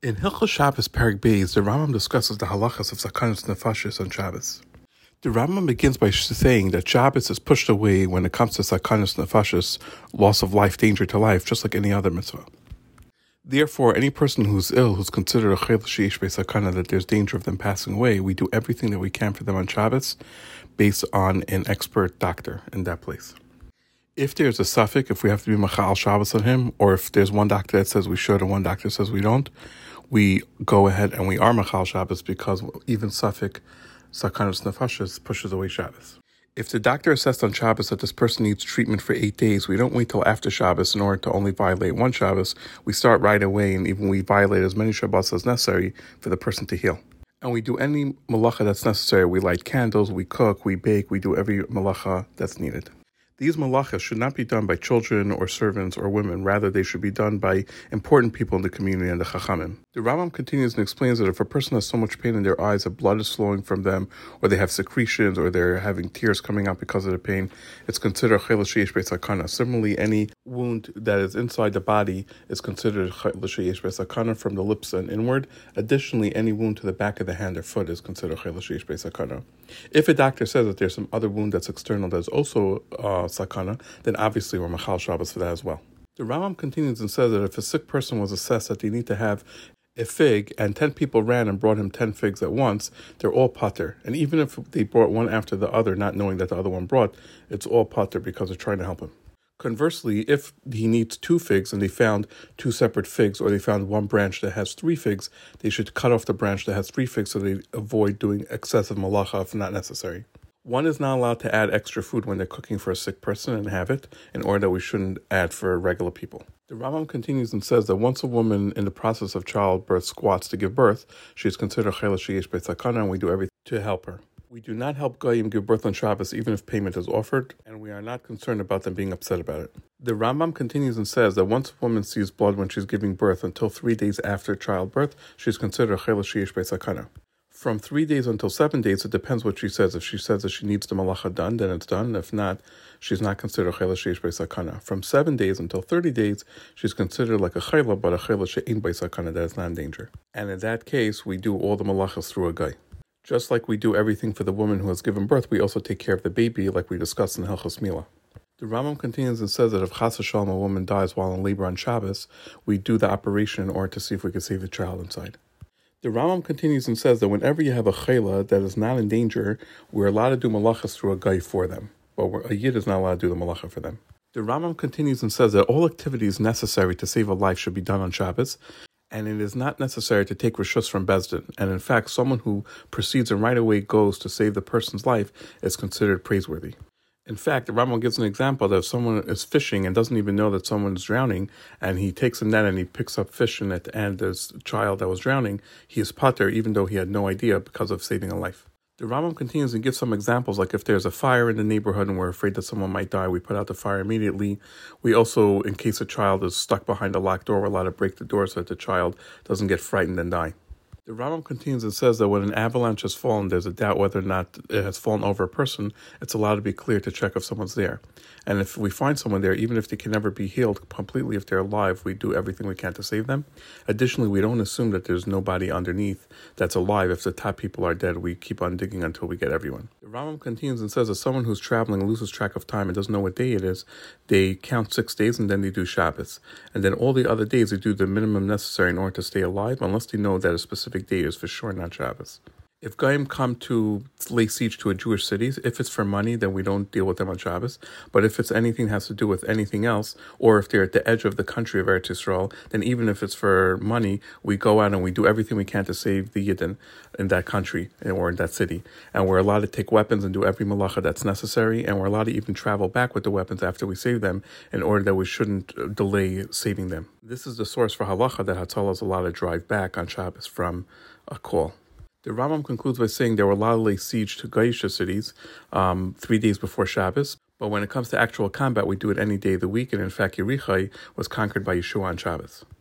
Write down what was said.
In Hilchos Shabbos Perek Beis, the Rambam discusses the halachas of Sakanas Nefashis on Shabbos. The Rambam begins by saying that Shabbos is pushed away when it comes to Sakanas Nefashis, loss of life, danger to life, just like any other mitzvah. Therefore, any person who's ill, who's considered a chayl sheish sakana, that there's danger of them passing away, we do everything that we can for them on Shabbos, based on an expert doctor in that place if there's a safek, if we have to be machal Shabbos on him, or if there's one doctor that says we should and one doctor says we don't, we go ahead and we are machal Shabbos because even safek sakanus nefashis pushes away Shabbos. If the doctor assessed on Shabbos that this person needs treatment for eight days, we don't wait till after Shabbos in order to only violate one Shabbos. We start right away, and even we violate as many Shabbos as necessary for the person to heal. And we do any malacha that's necessary. We light candles, we cook, we bake, we do every malacha that's needed. These malachas should not be done by children or servants or women. Rather, they should be done by important people in the community and the chachamim. The Rambam continues and explains that if a person has so much pain in their eyes that blood is flowing from them, or they have secretions, or they're having tears coming out because of the pain, it's considered chelashiyesh sakana. Similarly, any wound that is inside the body is considered chelashiyesh sakana from the lips and inward. Additionally, any wound to the back of the hand or foot is considered chelashiyesh sakana. If a doctor says that there's some other wound that's external that's also uh, sakana, then obviously we're machal Shabbos for that as well. The Rambam continues and says that if a sick person was assessed that they need to have a fig and 10 people ran and brought him 10 figs at once, they're all pater. And even if they brought one after the other, not knowing that the other one brought, it's all pater because they're trying to help him. Conversely, if he needs two figs and they found two separate figs, or they found one branch that has three figs, they should cut off the branch that has three figs so they avoid doing excessive malacha if not necessary. One is not allowed to add extra food when they're cooking for a sick person and have it, in order that we shouldn't add for regular people. The Rambam continues and says that once a woman in the process of childbirth squats to give birth, she is considered chayla sheyesh betzakana, and we do everything to help her. We do not help Goyim give birth on Shabbos even if payment is offered, and we are not concerned about them being upset about it. The Rambam continues and says that once a woman sees blood when she's giving birth until three days after childbirth, she is considered chayla sheyesh betzakana from three days until seven days, it depends what she says. If she says that she needs the malacha done, then it's done. If not, she's not considered chayla sheish sakana. From seven days until 30 days, she's considered like a chayla, but a chayla she'in sakana, that is not in danger. And in that case, we do all the malachas through a guy. Just like we do everything for the woman who has given birth, we also take care of the baby, like we discussed in Hilchos Mila. The Rambam continues and says that if Chas Shalom, a woman dies while in labor on Shabbos, we do the operation in order to see if we can save the child inside. The Rambam continues and says that whenever you have a chayla that is not in danger, we're allowed to do malachas through a guy for them, but a yid is not allowed to do the malacha for them. The Rambam continues and says that all activities necessary to save a life should be done on Shabbos, and it is not necessary to take rishus from Beis Din. And in fact, someone who proceeds and right away goes to save the person's life is considered praiseworthy. In fact, the Rambam gives an example that if someone is fishing and doesn't even know that someone is drowning, and he takes a net and he picks up fish in it, and there's a child that was drowning, he is pater even though he had no idea because of saving a life. The Rambam continues and gives some examples, like if there's a fire in the neighborhood and we're afraid that someone might die, we put out the fire immediately. We also, in case a child is stuck behind a locked door, we're allowed to break the door so that the child doesn't get frightened and die. The Rambam continues and says that when an avalanche has fallen, there's a doubt whether or not it has fallen over a person. It's allowed to be clear to check if someone's there. And if we find someone there, even if they can never be healed completely, if they're alive, we do everything we can to save them. Additionally, we don't assume that there's nobody underneath that's alive. If the top people are dead, we keep on digging until we get everyone. The Rambam continues and says that someone who's traveling loses track of time and doesn't know what day it is, they count six days and then they do Shabbos. And then all the other days they do the minimum necessary in order to stay alive, unless they know that a specific specific day is for sure not Shabbos. If Goyim come to lay siege to a Jewish city, if it's for money, then we don't deal with them on Shabbos. But if it's anything that has to do with anything else, or if they're at the edge of the country of Eretz Yisrael, then even if it's for money, we go out and we do everything we can to save the Yidden in that country eh, or in that city. And we're allowed to take weapons and do every malacha that's necessary, and we're allowed to even travel back with the weapons after we save them in order that we shouldn't uh, delay saving them. This is the source for halacha that Hatzalah is allowed to drive back on Shabbos from a call. The Rambam concludes by saying there were a lot of lay siege to Gaisha cities um, three days before Shabbos, but when it comes to actual combat, we do it any day of the week, and in fact, Yericho was conquered by Yeshua on Shabbos.